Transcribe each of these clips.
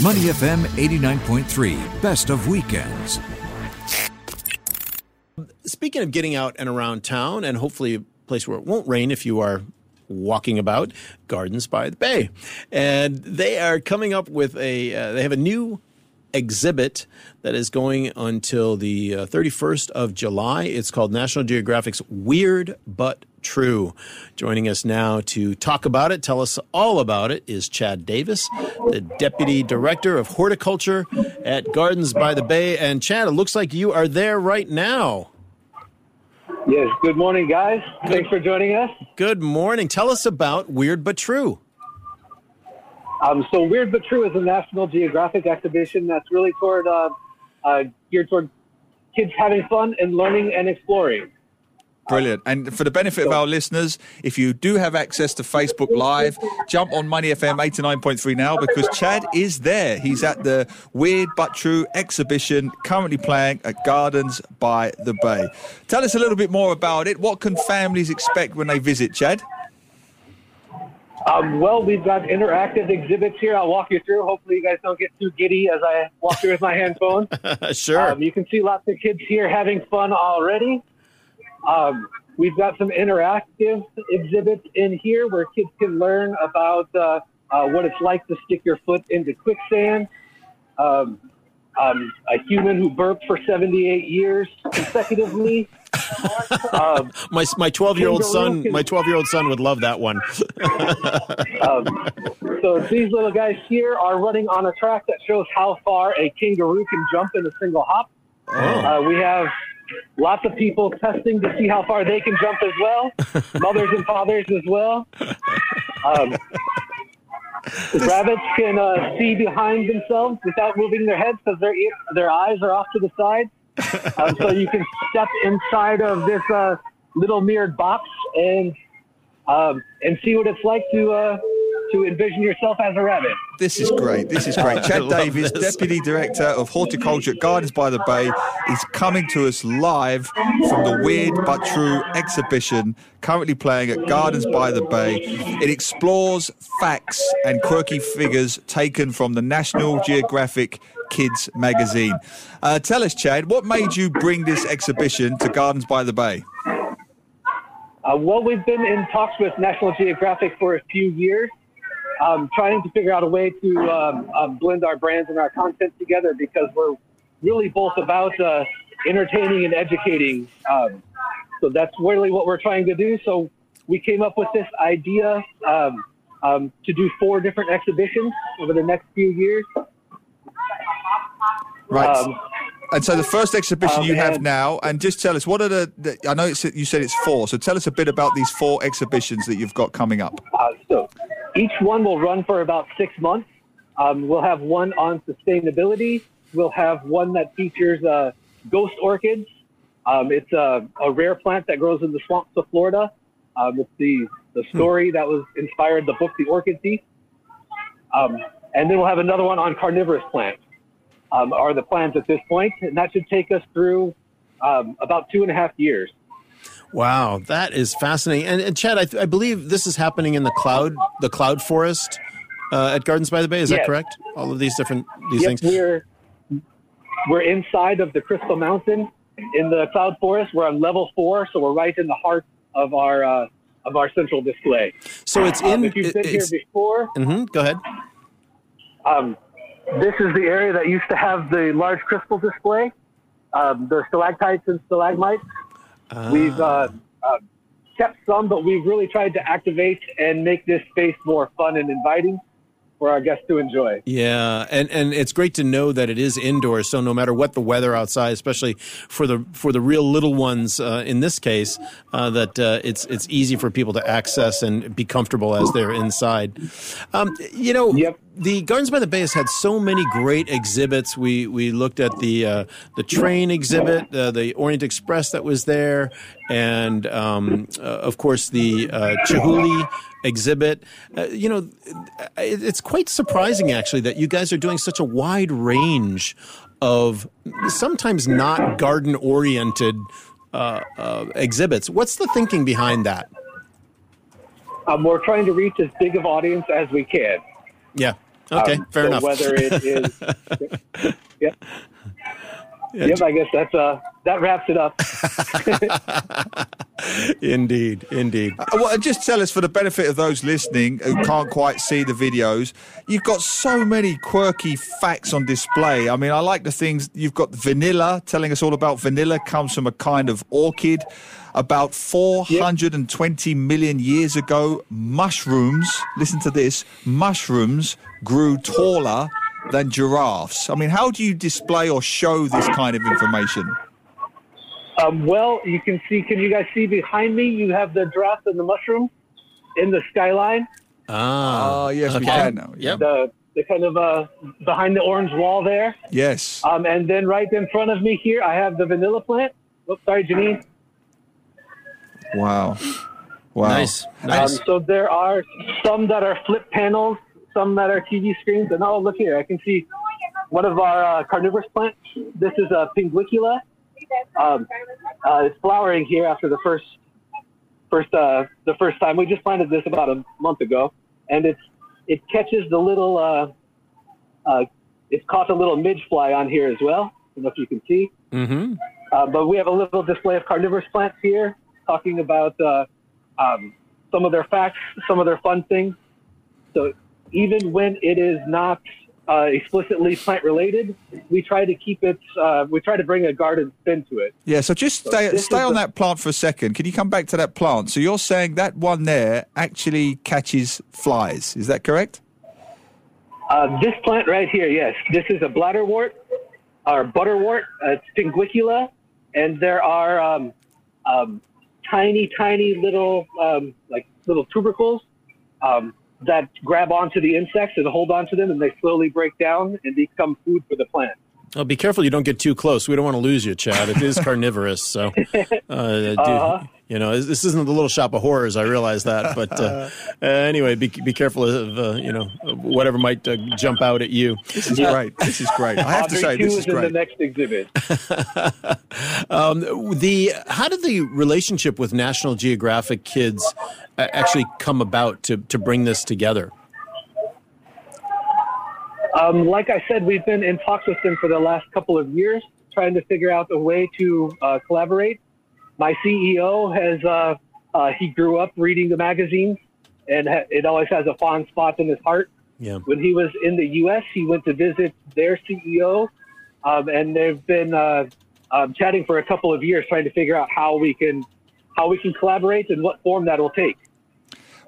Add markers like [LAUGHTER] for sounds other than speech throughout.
Money FM 89.3, best of weekends. Speaking of getting out and around town, and hopefully a place where it won't rain if you are walking about, Gardens by the Bay. And they are coming up with a, uh, they have a new exhibit that is going until the uh, 31st of July. It's called National Geographic's Weird But True. Joining us now to talk about it, tell us all about it, is Chad Davis, the Deputy Director of Horticulture at Gardens by the Bay. And Chad, it looks like you are there right now. Yes, good morning, guys. Thanks for joining us. Good morning. Tell us about Weird But True. Um, so, Weird But True is a National Geographic exhibition that's really toward uh, uh, geared toward kids having fun and learning and exploring. Brilliant. And for the benefit of our listeners, if you do have access to Facebook Live, jump on Money FM 89.3 now because Chad is there. He's at the Weird But True exhibition currently playing at Gardens by the Bay. Tell us a little bit more about it. What can families expect when they visit, Chad? Um, well, we've got interactive exhibits here. I'll walk you through. Hopefully, you guys don't get too giddy as I walk through with my handphone. [LAUGHS] sure. Um, you can see lots of kids here having fun already. Um, we've got some interactive exhibits in here where kids can learn about uh, uh, what it's like to stick your foot into quicksand. Um, um, a human who burped for 78 years consecutively. um, my my 12 year old son, my 12 year old son would love that one. [LAUGHS] um, so these little guys here are running on a track that shows how far a kangaroo can jump in a single hop. Oh. Uh, we have lots of people testing to see how far they can jump as well, [LAUGHS] mothers and fathers as well. Um, rabbits can uh, see behind themselves without moving their heads because their their eyes are off to the side. [LAUGHS] Um, so you can step inside of this uh, little mirrored box and um, and see what it's like to uh, to envision yourself as a rabbit. This is great. This is great. [LAUGHS] Chad Davies, Deputy Director of Horticulture at Gardens by the Bay, is coming to us live from the Weird But True exhibition currently playing at Gardens by the Bay. It explores facts and quirky figures taken from the National Geographic Kids magazine. Uh, tell us, Chad, what made you bring this exhibition to Gardens by the Bay? Uh, well, we've been in talks with National Geographic for a few years, um, trying to figure out a way to um, uh, blend our brands and our content together because we're really both about uh, entertaining and educating. Um, so that's really what we're trying to do. So we came up with this idea um, um, to do four different exhibitions over the next few years. Right. Um, and so the first exhibition um, you have now, and just tell us what are the, the I know you said it's four, so tell us a bit about these four exhibitions that you've got coming up. Uh, so each one will run for about six months. Um, we'll have one on sustainability. We'll have one that features uh, ghost orchids. Um, it's a, a, rare plant that grows in the swamps of Florida. Um, it's the, the hmm. story that was inspired the book The Orchid Thief. Um, and then we'll have another one on carnivorous plants um, are the plans at this point, and that should take us through um, about two and a half years. Wow, that is fascinating. And, and Chad, I, th- I, believe this is happening in the cloud, the cloud forest uh, at Gardens by the Bay. Is yes. that correct? All of these different these things. We're we're inside of the Crystal Mountain in the cloud forest. We're on level four, so we're right in the heart of our uh, of our central display. So it's in. Um, if you've been here before, mm-hmm, go ahead. Um, this is the area that used to have the large crystal display, um, the stalactites and stalagmites. Uh. We've uh, uh, kept some, but we've really tried to activate and make this space more fun and inviting for our guests to enjoy. Yeah, and and it's great to know that it is indoors. So no matter what the weather outside, especially for the for the real little ones uh, in this case, uh, that uh, it's it's easy for people to access and be comfortable as they're inside. Um, you know. Yep the Gardens by the Bay has had so many great exhibits. We we looked at the uh, the train exhibit, uh, the Orient Express that was there, and um, uh, of course the uh, Chihuly exhibit. Uh, you know, it's quite surprising actually that you guys are doing such a wide range of sometimes not garden oriented uh, uh, exhibits. What's the thinking behind that? Um, we're trying to reach as big of audience as we can. Yeah. Okay, Um, fair so enough. Whether it is, [LAUGHS] yep, yep. I guess that's uh that wraps it up. [LAUGHS] indeed, indeed. Uh, Well, just tell us for the benefit of those listening who can't quite see the videos, you've got so many quirky facts on display. I mean, I like the things you've got vanilla telling us all about vanilla comes from a kind of orchid. About 420 million years ago, mushrooms, listen to this, mushrooms grew taller than giraffes. I mean, how do you display or show this kind of information? Um, well, you can see. Can you guys see behind me? You have the giraffe and the mushroom in the skyline. Ah, Oh, yes, we can now. Yep. The the kind of uh, behind the orange wall there. Yes. Um, and then right in front of me here, I have the vanilla plant. Oops, sorry, Janine. Wow. Wow. Nice, Um, nice. so there are some that are flip panels, some that are TV screens, and oh, look here, I can see one of our uh, carnivorous plants. This is a pinguicula. Um, uh, it's flowering here after the first, first, uh, the first time. We just planted this about a month ago, and it's it catches the little, uh, uh, it's caught a little midge fly on here as well. I don't know if you can see. mm-hmm. Uh, but we have a little display of carnivorous plants here, talking about uh, um, some of their facts, some of their fun things. So even when it is not uh, explicitly plant related, we try to keep it. Uh, we try to bring a garden spin to it. Yeah, so just stay this stay on the- that plant for a second. Can you come back to that plant? So you're saying that one there actually catches flies. Is that correct? Uh, this plant right here, yes, this is a bladderwort or butterwort. Uh, it's pinguicula, and there are um, um, tiny, tiny little um, like little tubercles um, that grab onto the insects and hold onto them, and they slowly break down and become food for the plant. Oh, be careful you don't get too close. We don't want to lose you, Chad. It is [LAUGHS] carnivorous, so uh, Uh-huh. You know this isn't the little shop of horrors. I realize that, but uh, [LAUGHS] uh, anyway, be be careful of uh, you know whatever might uh, jump out at you. This is great. This is great. I have to say, this is is in the next exhibit. [LAUGHS] Um, the how did the relationship with National Geographic Kids uh, actually come about to to bring this together? Um, like I said, we've been in talks with them for the last couple of years, trying to figure out a way to uh, collaborate. My CEO has uh, uh, he grew up reading the magazines, and ha- it always has a fond spot in his heart. Yeah. When he was in the U.S., he went to visit their CEO, um, and they've been uh, um, chatting for a couple of years, trying to figure out how we can how we can collaborate and what form that will take.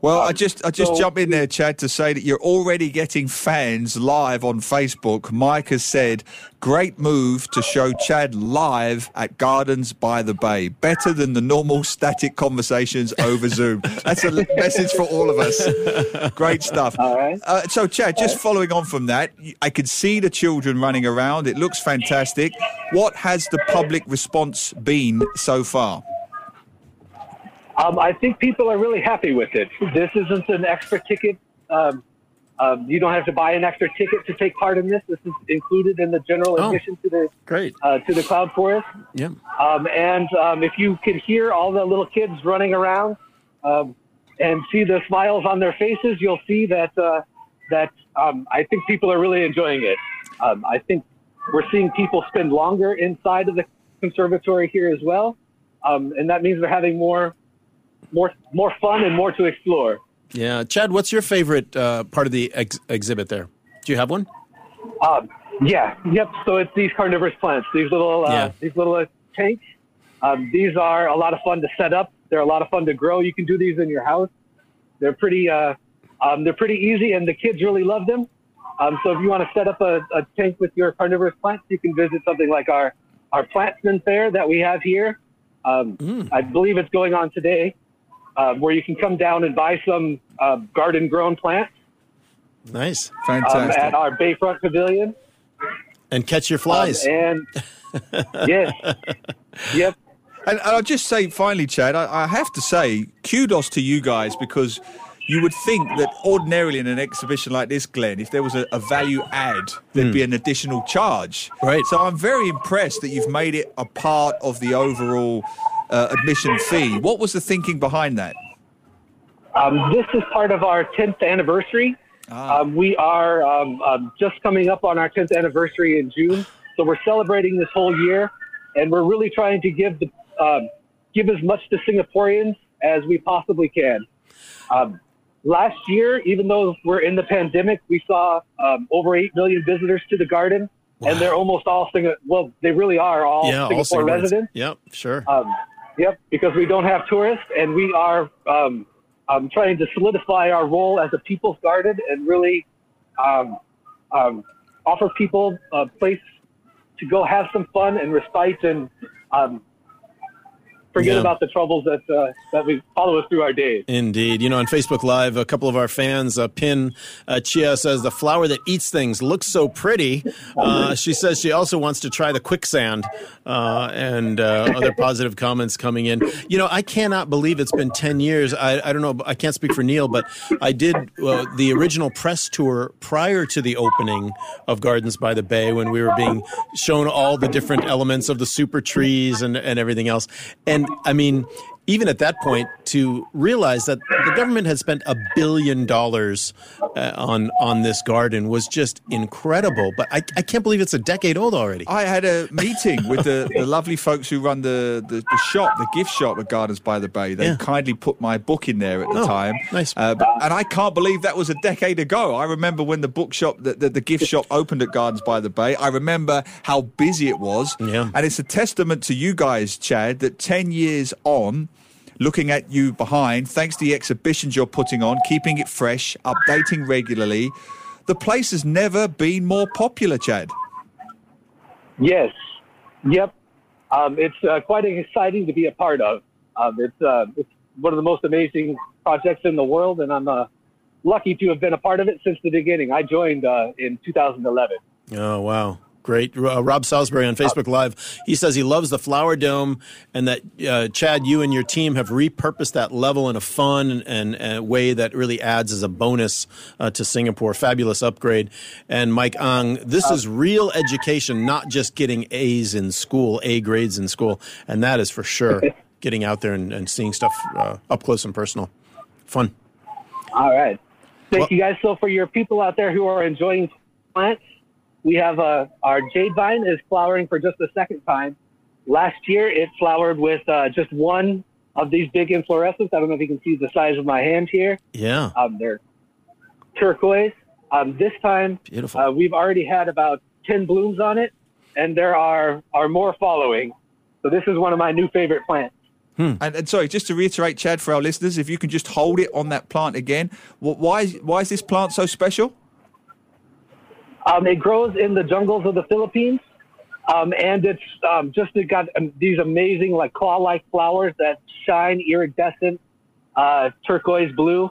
Well, I just I just so- jump in there, Chad, to say that you're already getting fans live on Facebook. Mike has said, "Great move to show Chad live at Gardens by the Bay. Better than the normal static conversations over Zoom." [LAUGHS] That's a message for all of us. Great stuff. All right. Uh, so, Chad, just following on from that, I could see the children running around. It looks fantastic. What has the public response been so far? Um, I think people are really happy with it. This isn't an extra ticket. Um, um, you don't have to buy an extra ticket to take part in this. This is included in the general Oh. admission to the Great. uh, to the Cloud Forest. Yeah. Um, and um, if you could hear all the little kids running around um, and see the smiles on their faces, you'll see that uh, that um, I think people are really enjoying it. Um, I think we're seeing people spend longer inside of the conservatory here as well, um, and that means they're having more more more fun and more to explore. Yeah. Chad, what's your favorite uh, part of the ex- exhibit there? Do you have one? Um, yeah, yep. So it's these carnivorous plants, these little uh, Yeah. these little uh, tanks. Um, these are a lot of fun to set up. They're a lot of fun to grow. You can do these in your house. They're pretty uh, um, they're pretty easy, and the kids really love them. Um, so if you want to set up a, a tank with your carnivorous plants, you can visit something like our our plantsman fair that we have here. Um, I believe it's going on today, uh, where you can come down and buy some uh, garden grown plants Nice. um, Fantastic. at our Bayfront Pavilion. And catch your flies. Um, and [LAUGHS] yes, yep. And, and I'll just say finally, Chad, I, I have to say kudos to you guys because you would think that ordinarily in an exhibition like this, Glenn, if there was a, a value add, there'd be an additional charge. Right. So I'm very impressed that you've made it a part of the overall uh, admission fee. What was the thinking behind that? Um, this is part of our 10th anniversary. Ah. Um, we are um, um, just coming up on our 10th anniversary in June, so we're celebrating this whole year, and we're really trying to give the um, give as much to Singaporeans as we possibly can. Um, last year, even though we're in the pandemic, we saw um, over 8 million visitors to the garden. Wow. And they're almost all Singapore. Well, they really are all yeah, Singapore all residents. Yep, sure. Um, yep, because we don't have tourists, and we are um, um, trying to solidify our role as a people's garden and really um, um, offer people a place to go have some fun and respite and um, forget yeah. about the troubles that uh, that we follow us through our days. Indeed, you know, on Facebook Live, a couple of our fans, uh, Pin uh, Chia says the flower that eats things looks so pretty. Uh, she says she also wants to try the quicksand, uh, and uh, other [LAUGHS] positive comments coming in. You know, I cannot believe it's been ten years. I, I don't know. I can't speak for Neil, but I did the original press tour prior to the opening of Gardens by the Bay when we were being shown all the different elements of the super trees and, and everything else. And I mean, even at that point, to realize that the government had spent a billion dollars uh, on on this garden was just incredible. But I, I can't believe it's a decade old already. I had a meeting with the, the lovely folks who run the, the, the, shop, the gift shop at Gardens by the Bay. They yeah. kindly put my book in there at the oh, time. Nice. Uh, but, and I can't believe that was a decade ago. I remember when the bookshop, the, the, the gift shop opened at Gardens by the Bay. I remember how busy it was. Yeah. And it's a testament to you guys, Chad, that 10 years on, looking at you behind, thanks to the exhibitions you're putting on, keeping it fresh, updating regularly. The place has never been more popular, Chad. Yes. Yep. Um, it's uh, quite exciting to be a part of. Um, it's, uh, it's one of the most amazing projects in the world, and I'm uh, lucky to have been a part of it since the beginning. I joined uh, in 2011. Oh, wow. Great. Uh, Rob Salisbury on Facebook Live. He says he loves the Flower Dome and that, uh, Chad, you and your team have repurposed that level in a fun and, and, and way that really adds as a bonus uh, to Singapore. Fabulous upgrade. And Mike Ang, this is real education, not just getting A's in school, A grades in school. And that is for sure [LAUGHS] getting out there and, and seeing stuff uh, up close and personal. Fun. All right. Thank well, you guys. So, for your people out there who are enjoying plants, we have uh, our jade vine is flowering for just the second time. Last year, it flowered with uh, just one of these big inflorescences. I don't know if you can see the size of my hand here. Yeah. Um, they're turquoise. Um, this time, Beautiful. Uh, we've already had about 10 blooms on it, and there are, are more following. So this is one of my new favorite plants. Hmm. And, and, sorry, just to reiterate, Chad, for our listeners, if you can just hold it on that plant again. Why, why is this plant so special? Um, it grows in the jungles of the Philippines. Um, and it's um, just it got um, these amazing like claw-like flowers that shine iridescent uh, turquoise blue.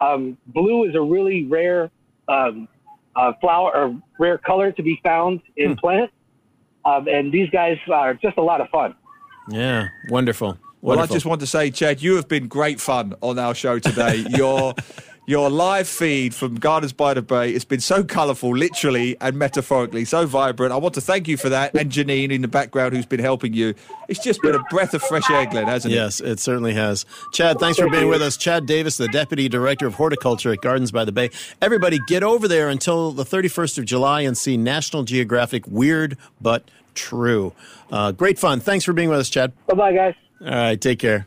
Um, blue is a really rare um, uh, flower or rare color to be found in hmm. plants, um, and these guys are just a lot of fun. Yeah, wonderful. Wonderful. Well, I just want to say, Chad, you have been great fun on our show today. [LAUGHS] You're your live feed from Gardens by the Bay. It's been so colourful, literally and metaphorically, so vibrant. I want to thank you for that, and Janine in the background who's been helping you. It's just been a breath of fresh air, Glenn, hasn't it? Yes, it certainly has. Chad, thanks for being with us. Chad Davis, the Deputy Director of Horticulture at Gardens by the Bay. Everybody, get over there until the 31st of July and see National Geographic Weird but True. Uh, great fun. Thanks for being with us, Chad. Bye bye, guys. All right, take care.